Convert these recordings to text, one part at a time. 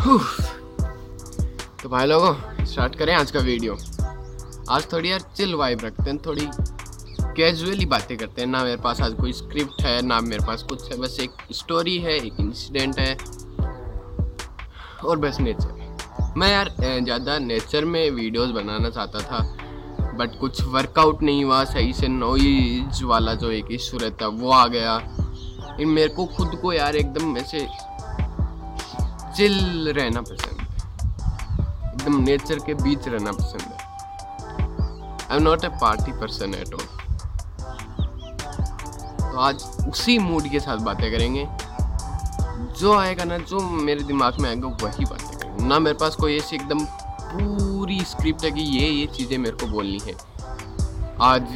तो भाई लोगों स्टार्ट करें आज का वीडियो आज थोड़ी यार चिल वाइब रखते हैं, थोड़ी कैजुअली बातें करते हैं। ना मेरे पास आज कोई स्क्रिप्ट है, ना मेरे पास कुछ है, बस एक स्टोरी है, एक इंसिडेंट है, और बस नेचर मैं यार ज़्यादा नेचर में वीडियोस बनाना चाहता था बट कुछ वर्कआउट नहीं हुआ, सही से नॉइज़ वाला जो एक इशू रहता वो आ गया। मेरे को खुद को यार एकदम ऐसे चिल रहना पसंद है। एकदम नेचर के बीच रहना पसंद है। I am not a party person at all तो आज उसी मूड के साथ बातें करेंगे। जो आएगा ना, जो मेरे दिमाग में आएगा, वही बातें करेंगे। ना मेरे पास कोई ऐसी एकदम पूरी स्क्रिप्ट है कि ये ये चीज़ें मेरे को बोलनी है। आज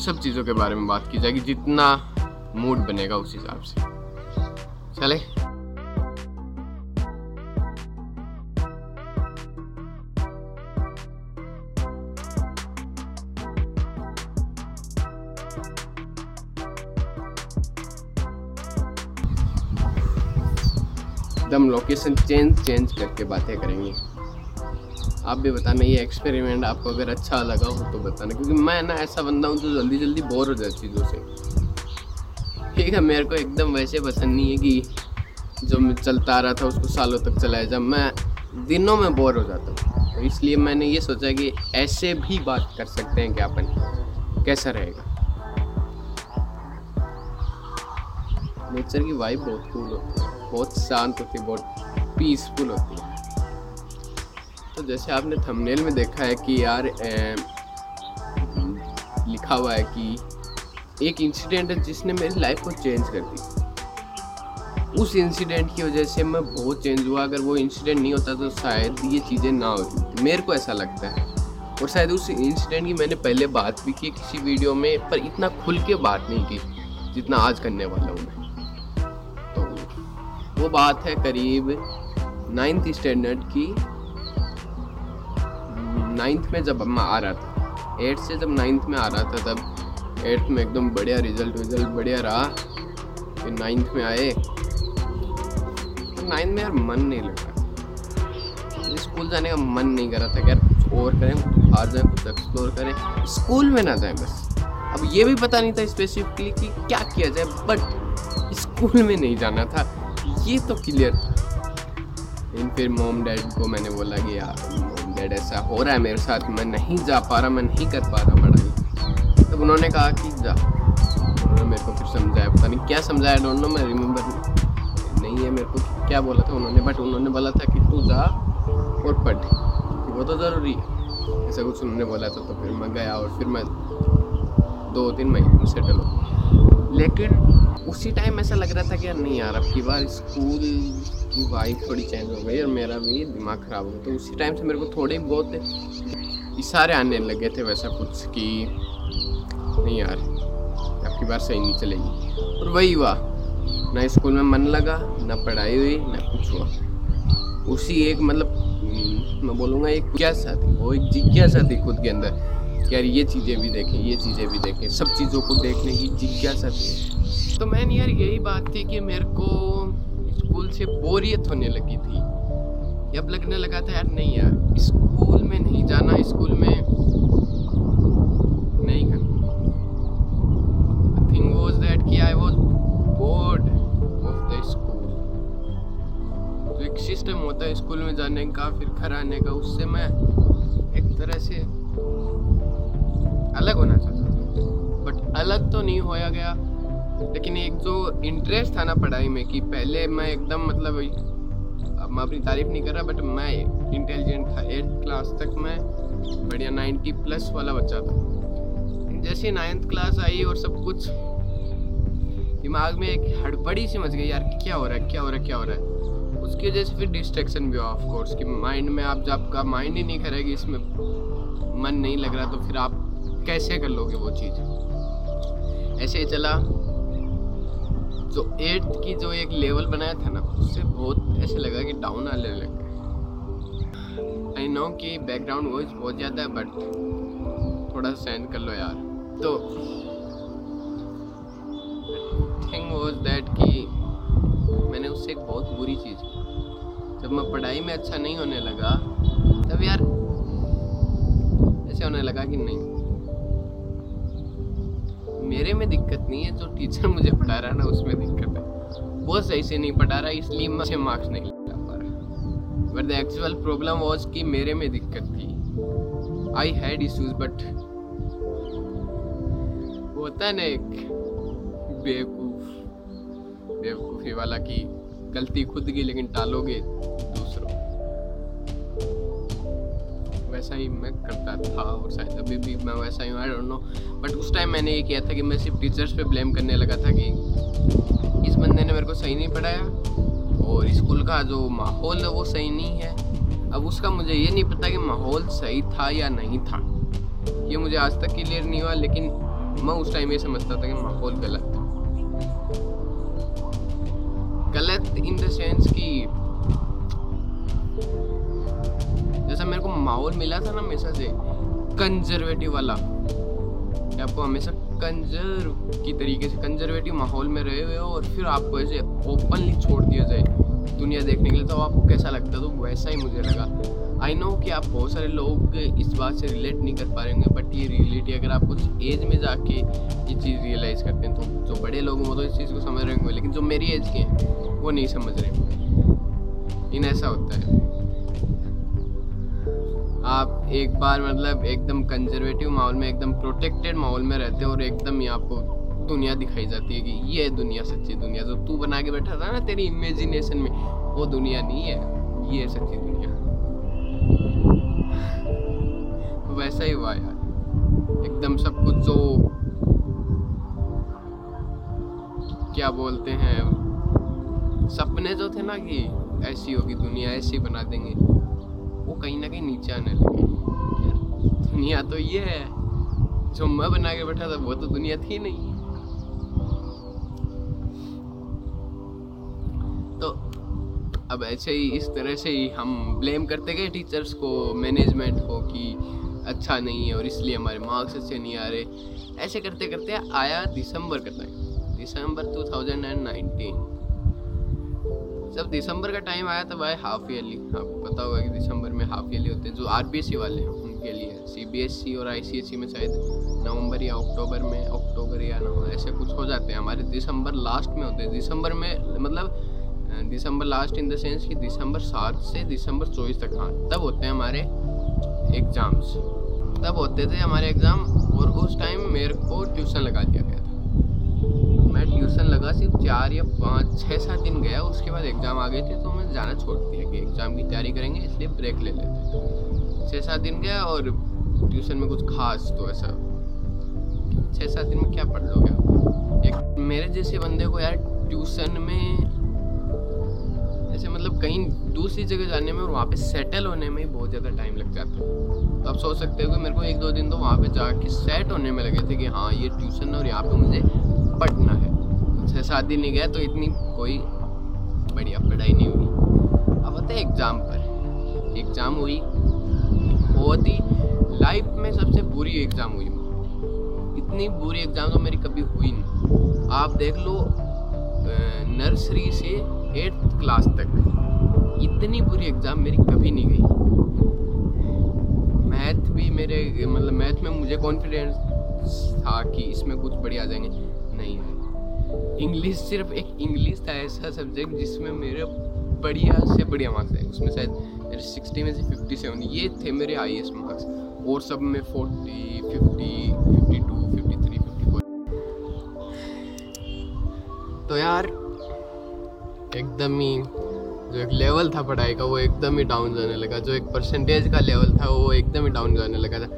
सब चीज़ों के बारे में बात की जाएगी, जितना मूड बनेगा उस हिसाब से। चले? एकदम लोकेशन चेंज चेंज करके बातें करेंगे। आप भी बताना, ये एक्सपेरिमेंट आपको अगर अच्छा लगा हो तो बताना, क्योंकि मैं ना ऐसा बंदा हूँ जो जल्दी जल्दी बोर हो जाए चीज़ों से। ठीक है, मेरे को एकदम वैसे पसंद नहीं है कि जो मैं चलता आ रहा था उसको सालों तक चलाया जब मैं दिनों में बोर हो जाता हूँ। तो इसलिए मैंने ये सोचा कि ऐसे भी बात कर सकते हैं कि अपन? कैसा रहेगा? नेचर की वाइब बहुत कूल होती है। बहुत शांत होती है बहुत पीसफुल होती। है तो जैसे आपने थंबनेल में देखा है कि यार ए, लिखा हुआ है कि एक इंसिडेंट है जिसने मेरी लाइफ को चेंज कर दी। उस इंसिडेंट की वजह से मैं बहुत चेंज हुआ। अगर वो इंसिडेंट नहीं होता तो शायद ये चीज़ें ना होती। मेरे को ऐसा लगता है। और शायद उस इंसिडेंट की मैंने पहले बात भी की किसी वीडियो में पर इतना खुल के बात नहीं की जितना आज करने वाला हूँ मैं। वो बात है करीब नाइन्थ स्टैंडर्ड की नाइन्थ में जब मैं आ रहा था एट्थ से जब नाइन्थ में आ रहा था, तब एट्थ में एकदम बढ़िया रिज़ल्ट विजल्ट बढ़िया रहा फिर नाइन्थ में आए। तो नाइन्थ में यार मन नहीं लगा स्कूल जाने का मन नहीं कर रहा था यार कुछ और करें कुछ बाहर जाए, कुछ एक्सप्लोर करें। स्कूल में ना जाए बस। अब ये भी पता नहीं था स्पेसिफिकली कि क्या किया जाए बट स्कूल में नहीं जाना था। ये तो क्लियर लेकिन फिर मोम डैड को मैंने बोला कि यार मोम डैड ऐसा हो रहा है मेरे साथ, मैं नहीं जा पा रहा, मैं नहीं कर पा रहा पढ़ाई। तब उन्होंने कहा कि जा। उन्होंने मेरे को फिर समझाया, पता नहीं क्या समझाया डोंट नो मैं रिमेंबर नहीं। है मेरे को क्या बोला था उन्होंने बट उन्होंने बोला था कि तू जा और पढ़। वो तो ज़रूरी है। ऐसा कुछ उन्होंने बोला था तो फिर मैं गया और फिर मैं दो तीन महीने सेटल हो लेकिन उसी टाइम ऐसा लग रहा था कि यार नहीं यार अब की बार स्कूल की वाइफ थोड़ी चेंज हो गई और मेरा भी दिमाग ख़राब हो गया। तो उसी टाइम से मेरे को थोड़े बहुत इशारे आने लगे थे वैसा कुछ कि नहीं यार अब की बार सही नहीं चलेगी। और वही हुआ ना स्कूल में मन लगा ना पढ़ाई हुई ना कुछ हुआ। उसी एक मतलब हम्म, मैं बोलूँगा एक जिज्ञासा थी वो एक जिज्ञासा थी खुद के अंदर। यार, ये चीज़ें भी देखें, ये चीज़ें भी देखें, सब चीज़ों को देखने की जिज्ञासा थी तो मैंने यार, यही बात थी कि मेरे को स्कूल से बोरियत होने लगी थी। अब लगने लगा था, यार, नहीं यार, स्कूल में नहीं जाना, स्कूल में नहीं करना। थिंग वाज दैट कि I was bored of the school एक सिस्टम होता है, स्कूल में जाने का, फिर घर आने का, उससे मैं एक तरह से अलग होना चाहता था। बट अलग तो नहीं होया गया, लेकिन एक जो इंटरेस्ट था ना पढ़ाई में कि पहले मैं एकदम मतलब अब मैं अपनी तारीफ़ नहीं कर रहा बट मैं इंटेलिजेंट था। एट्थ क्लास तक मैं बढ़िया नाइन्टी प्लस वाला बच्चा था। जैसे नाइन्थ क्लास आई और सब कुछ, दिमाग में एक हड़बड़ी सी मच गई, यार, क्या हो रहा है, क्या हो रहा है, क्या हो रहा है? उसकी वजह से फिर डिस्ट्रैक्शन भी हुआ ऑफ़ कोर्स कि माइंड में आप जब आपका माइंड ही नहीं करेगी, इसमें मन नहीं लग रहा तो फिर आप कैसे कर लोगे वो चीज़? ऐसे ही चला, जो एट्थ की जो एक लेवल बनाया था ना, उससे बहुत ऐसे लगा कि डाउन आने लग गए आई नो कि बैकग्राउंड वॉइस बहुत ज़्यादा है बट थोड़ा सेंड कर लो यार। तो थिंग वॉज़ दैट कि मैंने उससे एक बहुत बुरी चीज़ जब मैं पढ़ाई में अच्छा नहीं होने लगा, तब यार ऐसे होने लगा कि नहीं। मेरे में दिक्कत नहीं है, जो टीचर मुझे पढ़ा रहा है ना, उसमें दिक्कत है। वो सही से नहीं पढ़ा रहा, इसलिए मैं अच्छे मार्क्स नहीं ला पा रहा but the actual problem was कि मेरे में दिक्कत थी। आई हैड इश्यूज़ बट होता ना एक बेवकूफ़, बेवकूफ़ी वाला की गलती खुद की, लेकिन टालोगे वैसा ही मैं करता था और शायद अभी भी मैं वैसा ही आई डोंट नो बट उस टाइम मैंने ये किया था कि मैं सिर्फ़ टीचर्स पे ब्लेम करने लगा था कि इस बंदे ने मेरे को सही नहीं पढ़ाया और स्कूल का जो माहौल है वो सही नहीं है। अब उसका मुझे ये नहीं पता कि माहौल सही था या नहीं था। ये मुझे आज तक क्लियर नहीं हुआ, लेकिन मैं उस टाइम ये समझता था कि माहौल गलत था। गलत इन द सेंस कि माहौल मिला था ना हमेशा से कंजर्वेटिव वाला। आपको हमेशा कंजर्व की तरीके से कंजर्वेटिव माहौल में रहे हुए हो और फिर आपको ऐसे ओपनली छोड़ दिया जाए। दुनिया देखने के लिए तो आपको कैसा लगता तो वैसा ही मुझे लगा। आई नो कि आप बहुत सारे लोग इस बात से रिलेट नहीं कर पा रहे होंगे बट ये रियलिटी अगर आप कुछ एज में जाके ये चीज़ रियलाइज़ करते हैं तो जो बड़े लोग वो तो इस चीज़ को समझ रहे होंगे, लेकिन जो मेरी एज के हैं, वो नहीं समझ रहे इन ऐसा होता है। आप एक बार मतलब एकदम कंजर्वेटिव माहौल में, एकदम प्रोटेक्टेड माहौल में रहते हो और एकदम ही आपको दुनिया दिखाई जाती है कि ये दुनिया सच्ची दुनिया, जो तू बना के बैठा था ना तेरी इमेजिनेशन में, वो दुनिया नहीं है, ये सच्ची दुनिया। वैसा ही हुआ यार। एकदम सब कुछ जो क्या बोलते हैं, सपने जो थे ना कि ऐसी होगी दुनिया, ऐसी बना देंगे। वो कहीं ना कहीं नीचे आने लगे। दुनिया तो ये है, जो मैं बना के बैठा था, वो तो दुनिया थी नहीं। तो अब ऐसे ही, इस तरह से ही हम ब्लेम करते गए टीचर्स को मैनेजमेंट को कि अच्छा नहीं है और इसलिए हमारे मार्क्स अच्छे नहीं आ रहे। ऐसे करते करते आया दिसंबर का टाइम दिसंबर 2019 जब दिसंबर का टाइम आया तब आए हाफ़ ईयरली आपको पता होगा कि दिसंबर में हाफ़ ईयरली होते हैं, जो आर वाले हैं, उनके लिए। सी बी एस सी और आई सी एस सी में शायद नवंबर या अक्टूबर में, अक्टूबर या नवंबर ऐसे कुछ हो जाते हैं। हमारे दिसंबर लास्ट में होते हैं। दिसंबर में मतलब दिसंबर लास्ट इन द सेंस कि दिसंबर सात से दिसंबर चौबीस तक हाँ तब होते हैं हमारे एग्ज़ाम्स तब होते थे हमारे एग्ज़ाम और उस टाइम मेरे को ट्यूशन लगा दिया गया। लगा सिर्फ़ चार या पाँच छः सात दिन गया, उसके बाद एग्ज़ाम आ गए थे तो मैं जाना छोड़ दिया कि एग्ज़ाम की तैयारी करेंगे, इसलिए ब्रेक ले लेते छः सात दिन गया और ट्यूशन में कुछ खास तो ऐसा छः सात दिन में क्या पढ़ लोगे आप? एक मेरे जैसे बंदे को यार ट्यूशन में ऐसे मतलब कहीं दूसरी जगह जाने में और वहाँ पे सेटल होने में ही बहुत ज़्यादा टाइम लग जाता है। तो आप सोच सकते हो कि मेरे को एक, दो दिन तो वहाँ पे जाके सेट होने में लगे थे कि हाँ ये ट्यूशन और यहाँ पे मुझे पढ़ना दिन नहीं गया तो इतनी कोई बढ़िया पढ़ाई नहीं हुई। अब होते एग्ज़ाम पर। एग्ज़ाम हुई, बहुत ही लाइफ में सबसे बुरी एग्ज़ाम हुई। इतनी बुरी एग्ज़ाम तो मेरी कभी हुई नहीं। आप देख लो नर्सरी से एट्थ क्लास तक इतनी बुरी एग्ज़ाम मेरी कभी नहीं गई। मैथ भी मेरे मतलब मैथ में मुझे कॉन्फिडेंस था कि इसमें कुछ बढ़िया आ जाएँगे। नहीं है इंग्लिश सिर्फ़ एक इंग्लिश था ऐसा सब्जेक्ट जिसमें मेरे बढ़िया से बढ़िया मार्क्स आए। उसमें शायद मेरे सिक्सटी में से फिफ्टी सेवन ये थे मेरे आई मार्क्स और सब में forty fifty fifty two fifty three fifty four तो यार, एकदम ही जो एक लेवल था पढ़ाई का, वो एकदम ही डाउन जाने लगा। जो एक परसेंटेज का लेवल था, वो एकदम ही डाउन जाने लगा था।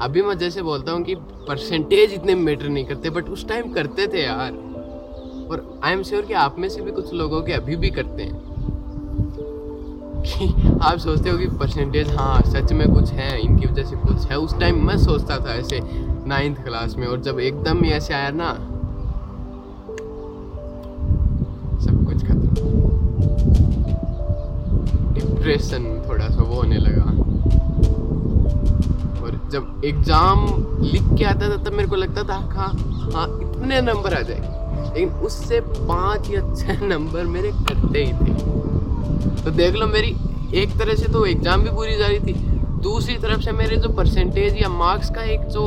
अभी मैं जैसे बोलता हूँ कि परसेंटेज इतने मैटर नहीं करते बट उस टाइम करते थे यार। और आई एम श्योर कि आप में से भी कुछ लोगों के अभी भी करते हैं। कि आप सोचते हो कि परसेंटेज हाँ सच में कुछ है, इनकी वजह से कुछ है। उस टाइम मैं सोचता था ऐसे नाइन्थ क्लास में और जब एकदम ही ऐसे आया ना, सब कुछ खत्म। डिप्रेशन थोड़ा सा वो होने लगा। और जब एग्ज़ाम लिख के आता था, तब मेरे को लगता था हाँ हाँ इतने नंबर आ जाए लेकिन उससे पाँच या छः नंबर मेरे कटते ही थे। तो देख लो मेरी एक तरह से तो एग्ज़ाम भी पूरी जा रही थी। दूसरी तरफ़ से मेरे जो परसेंटेज या मार्क्स का एक जो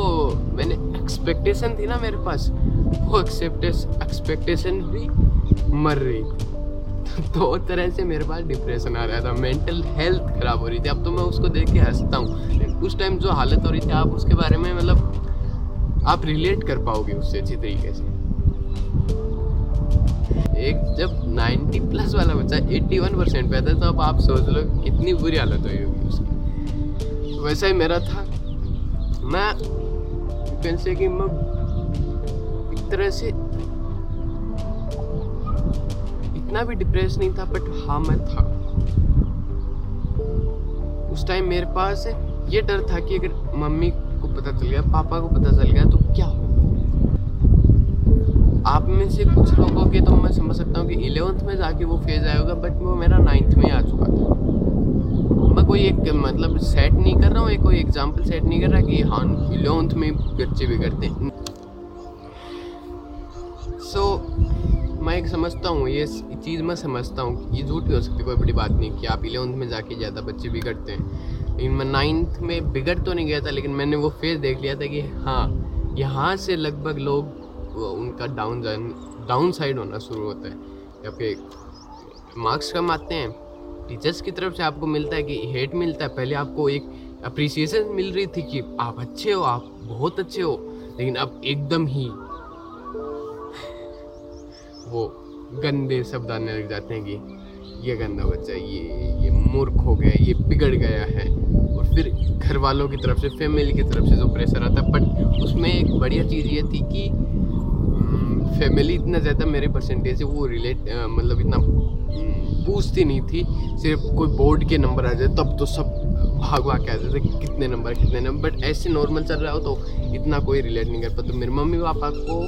मैंने एक्सपेक्टेशन थी ना मेरे पास, वो एक्सपेक्टेशन भी मर रही थी। दो तरह से मेरे पास डिप्रेशन आ रहा था मेंटल हेल्थ खराब हो रही थी। अब तो मैं उसको देख के हंसता हूँ। उस टाइम जो हालत हो रही थी, आप उसके बारे में मतलब आप रिलेट कर पाओगे उससे अच्छी तरीके से। एक जब 90 प्लस वाला बच्चा 81 परसेंट पे आता है तो अब आप सोच लो कितनी बुरी हालत हुई होगी उसकी। वैसा ही मेरा था। मैं कैसे कि मैं एक तरह से इतना भी डिप्रेस नहीं था बट हाँ मैं था। उस टाइम मेरे पास ये डर था कि अगर मम्मी को पता चल गया, पापा को पता चल गया तो क्या हो आप में से कुछ लोगों के तो मैं समझ सकता हूँ कि इलेवंथ में जाके वो फ़ेज़ आया होगा बट वो मेरा नाइन्थ में आ चुका था। मैं कोई एक मतलब सेट नहीं कर रहा हूँ कोई एग्ज़ाम्पल सेट नहीं कर रहा कि हाँ इलेवंथ में बच्चे भी करते हैं। सो so, मैं एक समझता हूँ ये चीज़ मैं समझता हूँ ये झूठ भी हो सकती है कोई बड़ी बात नहीं कि आप इलेवंथ में जाके ज़्यादा बच्चे बिगड़ते हैं। लेकिन मैं नाइन्थ में बिगड़ तो नहीं गया था लेकिन मैंने वो फ़ेज़ देख लिया था कि हाँ यहाँ से लगभग लोग उनका डाउन डाउन साइड होना शुरू होता है। आपके मार्क्स कम आते हैं। टीचर्स की तरफ़ से आपको मिलता है कि हेट मिलता है। पहले आपको एक अप्रिसिएशन मिल रही थी कि आप अच्छे हो, आप बहुत अच्छे हो, लेकिन अब एकदम ही वो गंदे शब्द आने लग जाते हैं कि ये गंदा बच्चा, ये ये मूर्ख हो गया, ये बिगड़ गया है। और फिर घर वालों की तरफ़ से फैमिली की तरफ़ से जो प्रेशर आता है। बट उसमें एक बढ़िया चीज़ ये थी कि फैमिली इतना ज़्यादा मेरे परसेंटेज से वो रिलेट मतलब इतना पूछती नहीं थी। सिर्फ़ कोई बोर्ड के नंबर आ जाए, तब तो सब भागवा के आते थे, कितने नंबर कितने नंबर बट ऐसे नॉर्मल चल रहा हो तो इतना कोई रिलेट नहीं कर पाता तो मेरे मम्मी पापा को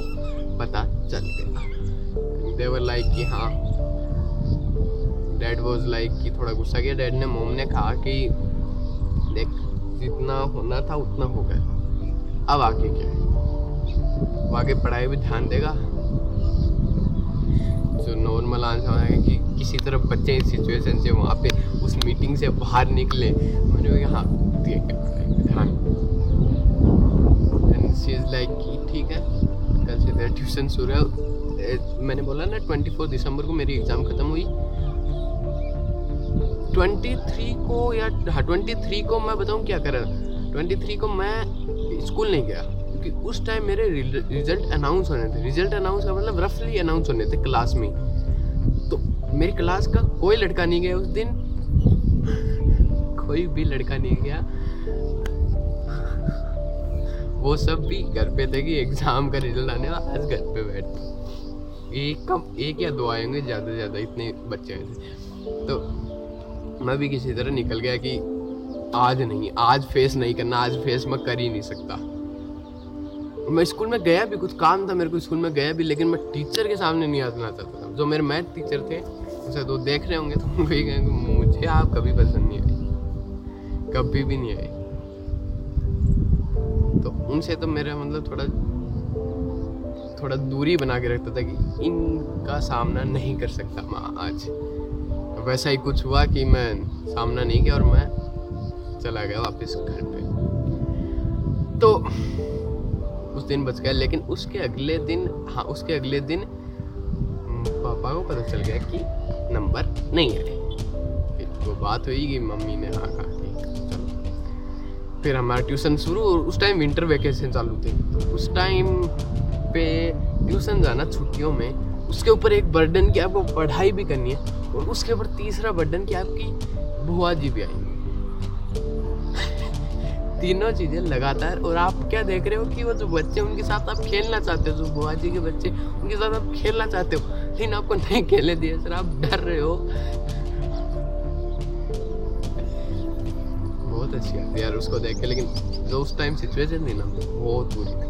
पता चल गया। देवर लाइक कि हाँ डैड वॉज़ लाइक कि थोड़ा गुस्सा किया। डैड ने मोम ने कहा कि, देख, जितना होना था, उतना हो गया अब आगे क्या है? आगे पढ़ाई भी ध्यान देगा जो नॉर्मल आंसर है कि किसी तरह बच्चे इस सिचुएशन से वहाँ पे उस मीटिंग से बाहर निकले, मैंने हाँ इज़ लाइक कि ठीक है, कल से तेरा ट्यूशन शुरू है। मैंने बोला ना ट्वेंटी फोर दिसंबर को मेरी एग्ज़ाम ख़त्म हुई। ट्वेंटी थ्री को या हाँ ट्वेंटी थ्री को मैं बताऊँ क्या करा? ट्वेंटी थ्री को मैं स्कूल नहीं गया। क्योंकि उस टाइम मेरे रिज़ल्ट अनाउंस होने थे। रिज़ल्ट अनाउंस का मतलब रफली अनाउंस होने थे क्लास में। तो मेरी क्लास का कोई लड़का नहीं गया उस दिन। कोई भी लड़का नहीं गया। वो सब भी घर पे थे कि एग्ज़ाम का रिज़ल्ट आने वाला। आज घर पे बैठ एक कम, एक या दो आएँगे ज़्यादा से ज़्यादा इतने बच्चे थे। तो मैं भी किसी तरह निकल गया कि आज नहीं, आज फेस नहीं करना, आज फेस मैं कर ही नहीं सकता। मैं स्कूल में गया भी, कुछ काम था मेरे को स्कूल में गया भी, लेकिन मैं टीचर के सामने नहीं आना चाहता था। जो मेरे मैथ टीचर थे, उसे तो देख रहे होंगे तो उनको ही कहेंगे, मुझे आप कभी पसंद नहीं आई कभी भी नहीं आई तो उनसे तो मेरा मतलब थोड़ा थोड़ा दूरी बना के रखता था कि इनका सामना नहीं कर सकता मैं आज। वैसा ही कुछ हुआ कि मैं सामना नहीं किया और मैं चला गया वापस घर पे। तो उस दिन बच गया। लेकिन उसके अगले दिन हाँ उसके अगले दिन पापा को पता चल गया कि नंबर नहीं आए फिर वो बात हुई कि मम्मी ने हाँ कहा कि चलो। फिर हमारा ट्यूशन शुरू और उस टाइम विंटर वेकेशन चालू थे। तो उस टाइम पे ट्यूशन जाना छुट्टियों में, उसके ऊपर एक बर्डन की आपको पढ़ाई भी करनी है और उसके ऊपर तीसरा बर्डन की आपकी बुआ जी भी आएँगी। तीनों चीज़ें लगातार, और आप क्या देख रहे हो कि वो जो बच्चे उनके साथ आप खेलना चाहते हो, जो बुआ जी के बच्चे उनके साथ आप खेलना चाहते हो, लेकिन आपको नहीं खेलने दिए सर, आप डर रहे हो। बहुत अच्छी है यार, उसको देख के, लेकिन जो उस टाइम सिचुएशन थी ना, बहुत बुरी थी।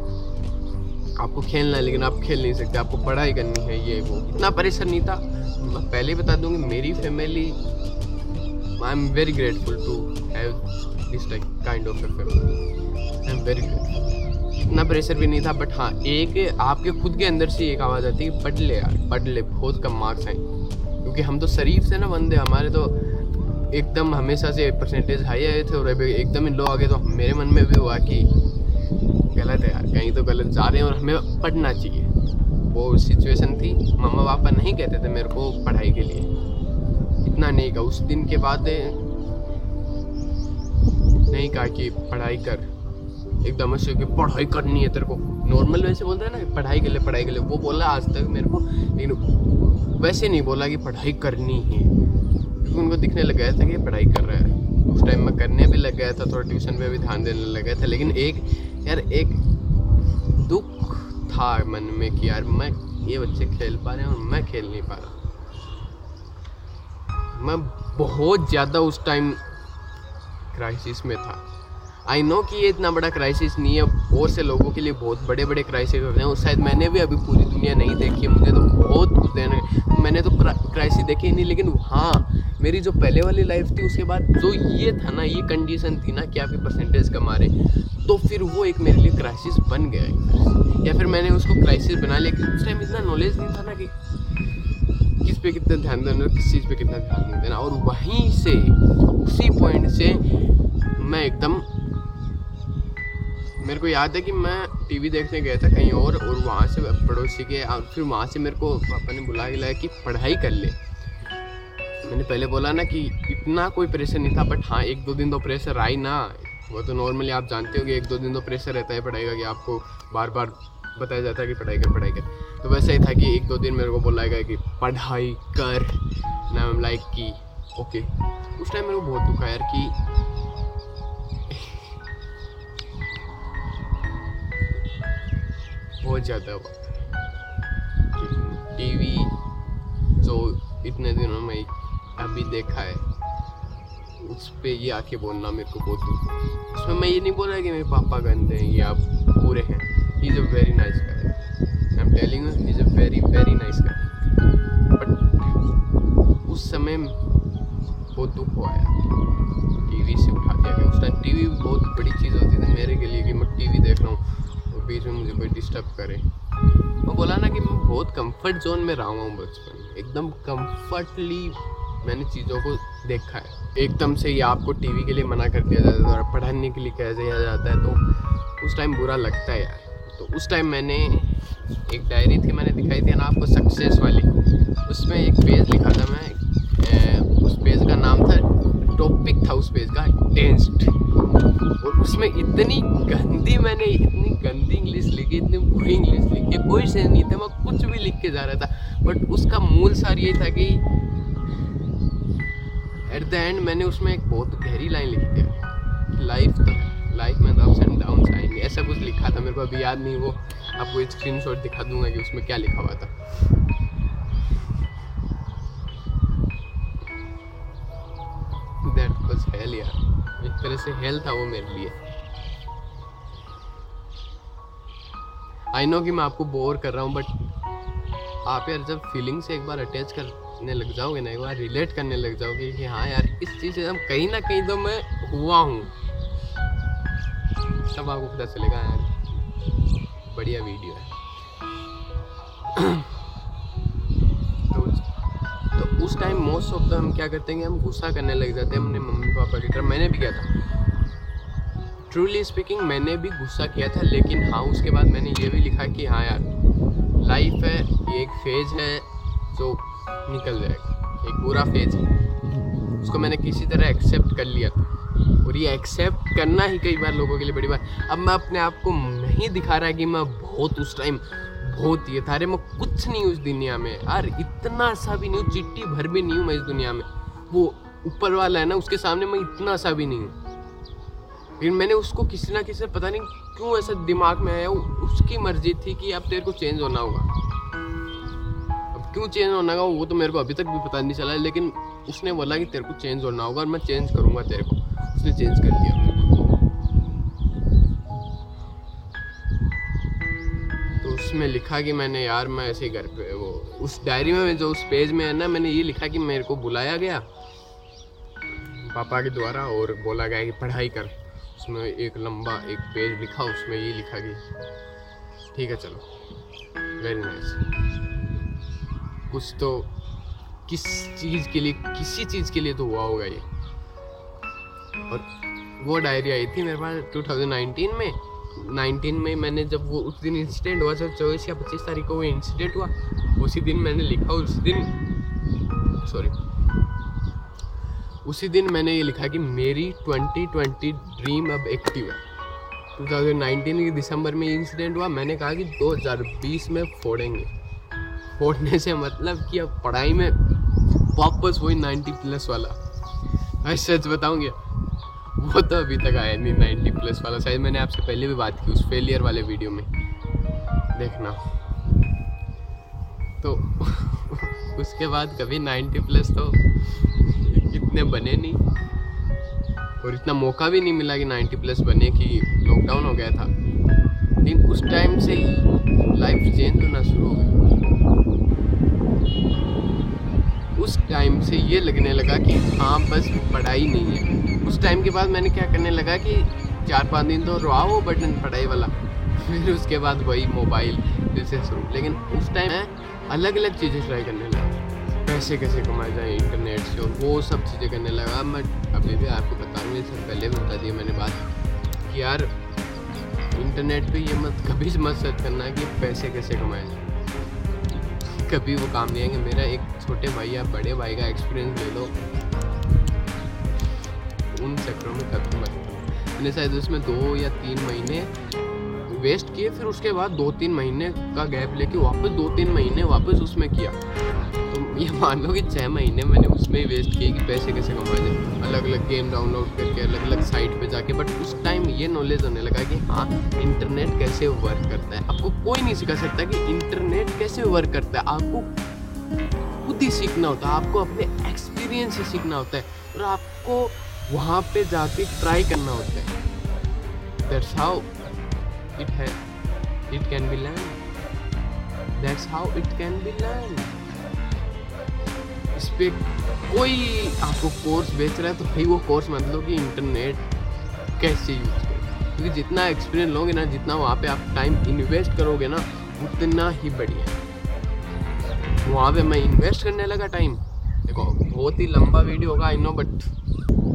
आपको खेलना है, लेकिन आप खेल नहीं सकते, आपको पढ़ाई करनी है, ये वो, इतना परेशान नहीं था। मैं पहले बता दूँगी मेरी family I am very grateful to have this type kind of a I am very grateful इतना प्रेशर भी नहीं था बट हाँ एक आपके खुद के अंदर से एक आवाज़ आती है पढ़ ले यार पढ़ ले बहुत कम मार्क्स आए क्योंकि हम तो शरीफ से ना बंदे, हमारे तो एकदम हमेशा से परसेंटेज हाई आए थे, और अभी एकदम इन लो आ गए तो मेरे मन में भी हुआ कि गलत है यार, कहीं तो गलत जा रहे हैं, और हमें पढ़ना चाहिए। वो सिचुएशन थी मम्मा पापा नहीं कहते थे मेरे को पढ़ाई के लिए। इतना नहीं कहा उस दिन के बाद नहीं कहा कि पढ़ाई कर। एकदम से कि पढ़ाई करनी है तेरे को। नॉर्मल वैसे बोलते हैं ना, पढ़ाई के लिए, पढ़ाई के लिए। वो बोला आज तक मेरे को, लेकिन वैसे नहीं बोला कि पढ़ाई करनी है। क्योंकि उनको दिखने लग गया था कि पढ़ाई कर रहा है। उस टाइम में करने भी लग गया था, थोड़ा ट्यूशन पे भी ध्यान देने लग गया था, लेकिन एक, यार एक दुख था मन में कि यार मैं ये बच्चे खेल पा रहे हैं और मैं खेल नहीं पा रहा। मैं बहुत ज़्यादा उस टाइम क्राइसिस में था। आई नो कि ये इतना बड़ा क्राइसिस नहीं है बहुत से लोगों के लिए बहुत बड़े बड़े क्राइसिस होते हैं और शायद मैंने भी अभी पूरी दुनिया नहीं देखी है, मुझे तो बहुत कुछ देने मैंने तो क्राइसिस देखी ही नहीं, लेकिन हाँ मेरी जो पहले वाली लाइफ थी, उसके बाद जो ये था ना, ये कंडीशन थी ना कि आपके परसेंटेज कमा रहे तो फिर वो एक मेरे लिए क्राइसिस बन गया या फिर मैंने उसको क्राइसिस बना लिया उस टाइम इतना नॉलेज नहीं था ना कि किस पे कितना ध्यान देना, किस चीज़ पे कितना ध्यान नहीं देना, और वहीं से उसी पॉइंट से मैं एकदम, मेरे को याद है कि मैं टीवी देखने गया था कहीं और और वहाँ से पड़ोसी के, और फिर वहाँ से मेरे को पापा ने बुला लाया कि पढ़ाई कर ले। मैंने पहले बोला ना कि इतना कोई प्रेशर नहीं था बट हाँ एक दो दिन तो प्रेशर आई ना। वो तो नॉर्मली आप जानते हो कि एक दो दिन तो प्रेशर रहता है पढ़ाई का कि आपको बार बार बताया जाता है कि पढ़ाई कर पढ़ाई कर। तो वैसे ही था कि एक दो दिन मेरे को बोला गया कि पढ़ाई कर। ना लाइक की ओके उस टाइम मेरे को बहुत दुखा यार कि बहुत ज़्यादा टीवी जो इतने दिनों में अभी देखा है, उस पर ये आके बोलना मेरे को बहुत दुख उसमें मैं ये नहीं बोल रहा कि मेरे पापा गंदे हैं या पूरे हैं। Is a very nice guy I am telling you is a very very nice guy but उस समय बहुत दुख हुआ यार टीवी से उठा दिया गया उस टाइम टीवी बहुत बड़ी चीज़ होती थी मेरे के लिए कि मैं टीवी देख रहा हूँ। और बीच में मुझे कोई डिस्टर्ब करे। मैं बोला ना कि मैं बहुत कंफर्ट जोन में रहा हूँ बचपन एकदम कंफर्टली मैंने चीज़ों को देखा है। एकदम से ही आपको टीवी के लिए मना कर दिया जाता है और पढ़ाने के लिए कह दिया जाता है। तो उस टाइम बुरा लगता है यार। तो उस टाइम मैंने एक डायरी थी मैंने दिखाई थी ना आपको सक्सेस वाली। उसमें एक पेज लिखा था मैं उस पेज का नाम था टॉपिक था उस पेज का। टेंस्ड और उसमें इतनी गंदी मैंने इतनी गंदी इंग्लिश लिखी, इतनी बुरी इंग्लिश लिखी, कोई सेंस नहीं था, मैं कुछ भी लिख के जा रहा था। बट उसका मूल सार ये था कि एट द एंड मैंने उसमें एक बहुत गहरी लाइन लिखी थी। लाइफ तो लाइफ में अप्स एंड डाउन आएँगे। ऐसा कुछ लिखा था मेरे को, अभी याद नहीं वो। आपको स्क्रीन शॉट दिखा दूँगा कि उसमें क्या लिखा हुआ था। वाज हेल यार। एक तरह से हेल था वो मेरे लिए। आई नो कि मैं आपको बोर कर रहा हूँ बट आप यार जब फीलिंग से एक बार अटैच करने लग जाओगे ना, एक बार रिलेट करने लग जाओगे कि हाँ यार, इस चीज़ से हम कहीं ना कहीं तो मैं हुआ हूँ। तब आपको पता चलेगा यार, बढ़िया वीडियो है। टाइम मोस्ट ऑफ़ द हम क्या करते हैं हम गुस्सा करने लग जाते हैं अपने मम्मी पापा की तरफ़। मैंने भी किया था। ट्रूली स्पीकिंग मैंने भी गुस्सा किया था, लेकिन हाँ उसके बाद मैंने ये भी लिखा कि हाँ यार लाइफ है, ये एक फ़ेज़ है, जो निकल जाएगा एक बुरा फ़ेज़ है। उसको मैंने किसी तरह एक्सेप्ट कर लिया था। और ये एक्सेप्ट करना ही कई बार लोगों के लिए बड़ी बात। अब मैं अपने आप को नहीं दिखा रहा कि मैं बहुत उस टाइम बहुत ये था अरे मैं कुछ नहीं हूँ इस दुनिया में। यार, इतना सा भी नहीं हूँ चिट्टी भर भी नहीं हूँ मैं इस दुनिया में। वो ऊपर वाला है ना, उसके सामने मैं इतना सा भी नहीं हूँ। फिर मैंने उसको किसी ना किसी पता नहीं क्यों ऐसा दिमाग में आया उसकी मर्ज़ी थी कि अब तेरे को चेंज होना होगा। अब क्यों चेंज होना होगा, वो तो मेरे को अभी तक भी पता नहीं चला, लेकिन उसने बोला कि तेरे को चेंज होना होगा और मैं चेंज करूँगा तेरे को। उसने चेंज कर दिया। उसमें लिखा कि मैंने यार मैं ऐसे घर पे वो, उस डायरी में जो उस पेज में है ना, मैंने ये लिखा कि मेरे को बुलाया गया। पापा के द्वारा और बोला गया कि पढ़ाई कर। उसमें एक लंबा एक पेज लिखा, उसमें ये लिखा कि ठीक है, चलो। वेरी नाइस कुछ तो किस चीज़ के लिए, किसी चीज़ के लिए तो हुआ होगा ये। और वो डायरी आई थी मेरे पास 2019 में। 19 में मैंने जब वो उस दिन इंसिडेंट हुआ, जब चौबीस या पच्चीस तारीख को वो इंसिडेंट हुआ, उसी दिन मैंने लिखा, उस दिन सॉरी उसी दिन मैंने ये लिखा कि मेरी 2020 ड्रीम अब एक्टिव है। 2019 के दिसंबर में इंसिडेंट हुआ, मैंने कहा कि 2020 में फोड़ेंगे। फोड़ने से मतलब कि अब पढ़ाई में वापस वही 90 प्लस वाला। मैं सच बताऊँगे वो तो अभी तक आया नहीं 90 प्लस वाला। शायद मैंने आपसे पहले भी बात की उस फेलियर वाले वीडियो में। देखना। तो उसके बाद कभी 90 प्लस तो इतने बने नहीं। और इतना मौका भी नहीं मिला कि 90 प्लस बने कि लॉकडाउन हो गया था। लेकिन उस टाइम से ही लाइफ चेंज होना शुरू हो गया। उस टाइम से ये लगने लगा कि हाँ बस पढ़ाई नहीं है। उस टाइम के बाद मैंने क्या करने लगा कि चार पाँच दिन तो रहा वो बटन पढ़ाई वाला। फिर उसके बाद वही मोबाइल जैसे शुरू। लेकिन उस टाइम मैं अलग अलग चीज़ें ट्राई करने लगा। पैसे कैसे कमाए जाए इंटरनेट से वो सब चीज़ें करने लगा। मैं अभी भी आपको बताऊँगी ये सब पहले भी बता दिया मैंने बात कि यार इंटरनेट पे ये मत, कभी मत सर्च करना कि पैसे कैसे कमाए जाए। कभी वो काम नहीं आएँगे। मेरा एक छोटे भाई या बड़े भाई का एक्सपीरियंस ले लो। उन चक्रों में कभी मत मैंने शायद उसमें दो या तीन महीने वेस्ट किए, फिर उसके बाद दो तीन महीने का गैप लेके वापस दो तीन महीने वापस उसमें किया। तो ये मान लो कि छः महीने मैंने उसमें ही वेस्ट किए कि पैसे कैसे कमाए जाए अलग अलग गेम डाउनलोड करके अलग अलग साइट पे जाके बट उस टाइम ये नॉलेज होने लगा कि हाँ इंटरनेट कैसे वर्क करता है। आपको कोई नहीं सिखा सकता कि इंटरनेट कैसे वर्क करता है। आपको खुद ही सीखना होता है, आपको अपने एक्सपीरियंस से सीखना होता है। और आपको वहाँ पे जाके ट्राई करना होता है। दैट्स हाउ इट है it can be learn that's how it can be learn इस पर कोई आपको कोर्स बेच रहा है तो भाई वो कोर्स मतलब कि इंटरनेट कैसे यूज़ करें। क्योंकि जितना एक्सपीरियंस लोगे ना, जितना वहाँ पे आप टाइम इन्वेस्ट करोगे ना, उतना ही बढ़िया वहाँ पे मैं इन्वेस्ट करने लगा टाइम देखो, बहुत ही लंबा वीडियो होगा आई नो बट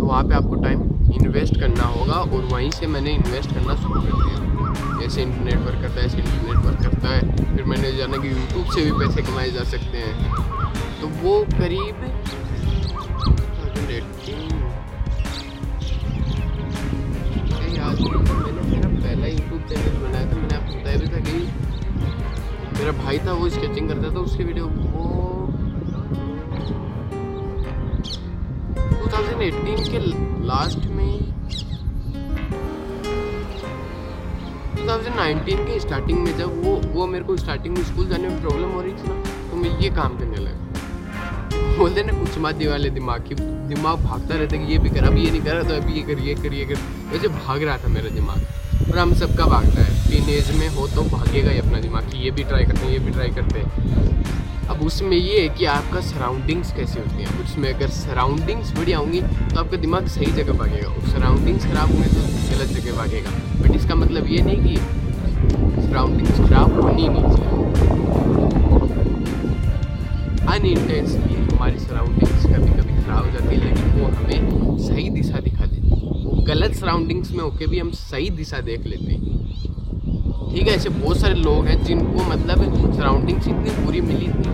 तो वहाँ पे आपको टाइम इन्वेस्ट करना होगा और वहीं से मैंने इन्वेस्ट करना शुरू कर दिया। जैसे इंटरनेट वर्क करता है ऐसे इंटरनेट वर्क करता है, फिर मैंने जाना कि यूट्यूब से भी पैसे कमाए जा सकते हैं। तो वो करीब मैंने मेरा पहला यूट्यूब चैनल बनाया था, मैंने आपको भी था कि मेरा भाई था, वो स्केचिंग करता था, उसके वीडियो वो 2018 के लास्ट में 2019 के स्टार्टिंग में जब वो वो मेरे को स्टार्टिंग में स्कूल जाने में प्रॉब्लम हो रही थी ना तो मैं ये काम करने लगा। बोलते ना, कुछ मत वाले दिमाग की, दिमाग भागता रहता कि ये भी कर, अब ये नहीं कर रहा तो अभी ये कर ये कर ये कर। वैसे भाग रहा था मेरा दिमाग। और हम सबका भागता है। टीन एज में हो तो भागेगा ही अपना दिमाग कि ये भी ट्राई करते हैं, ये भी ट्राई करते हैं। अब उसमें ये है कि आपका सराउंडिंग्स कैसे होती हैं? उसमें अगर सराउंडिंग्स बढ़िया होंगी तो आपका दिमाग सही जगह भागेगा। और सराउंडिंग्स खराब होंगे तो गलत जगह भागेगा। बट इसका मतलब ये नहीं कि सराउंडिंग्स खराब होनी नहीं चाहिए। अन अनइंटेंसली हमारी सराउंडिंग्स कभी कभी ख़राब हो जाती है, लेकिन वो हमें सही दिशा दिखा देती है। वो गलत सराउंडिंग्स में होके भी हम सही दिशा देख लेते हैं। ठीक है, ऐसे बहुत सारे लोग हैं जिनको मतलब सराउंडिंग्स इतनी बुरी मिली थी।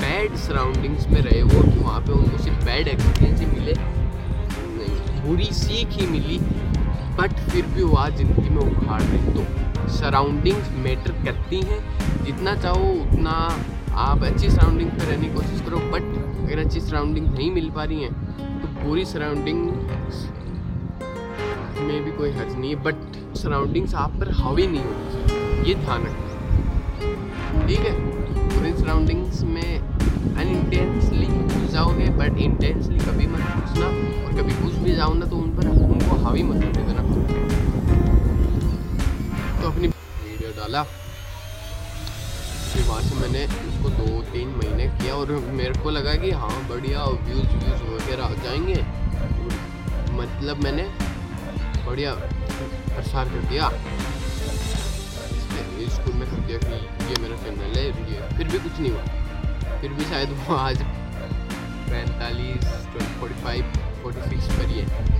बैड सराउंडिंग्स में रहे वो कि वहाँ पे उनको सिर्फ़ बैड एक्सपीरियंस ही मिले। बुरी सीख ही मिली बट फिर भी वो आज ज़िंदगी में उखाड़ रहे तो सराउंडिंग्स मैटर करती हैं। जितना चाहो उतना आप अच्छी सराउंडिंग पर रहने की कोशिश करो बट अगर अच्छी सराउंडिंग नहीं मिल पा रही हैं तो पूरी सराउंडिंग में भी कोई हर्ज नहीं है। बट सराउंडिंग्स आप पर हावी नहीं होनी चाहिए। ये ध्यान रखना। ठीक है? पूरी सराउंडिंग्स में अनइंटेंसली घुस जाओगे बट इंटेंसली कभी मत घुसना और कभी घुस भी जाओ ना तो उन पर उनको हावी मत होने देना। तो अपनी वीडियो डाला। वहाँ से मैंने उसको दो तीन महीने किया और मेरे को लगा कि हाँ बढ़िया व्यूज़ व्यूज़ वगैरह आ जाएँगे। मतलब मैंने बढ़िया प्रसार कर दिया। स्कूल में कर दिया कि ये मेरा चैनल है, ये फिर भी कुछ नहीं हुआ। फिर भी शायद वो आज पैंतालीस फोर्टी फाइव फोर्टी सिक्स पर ही है।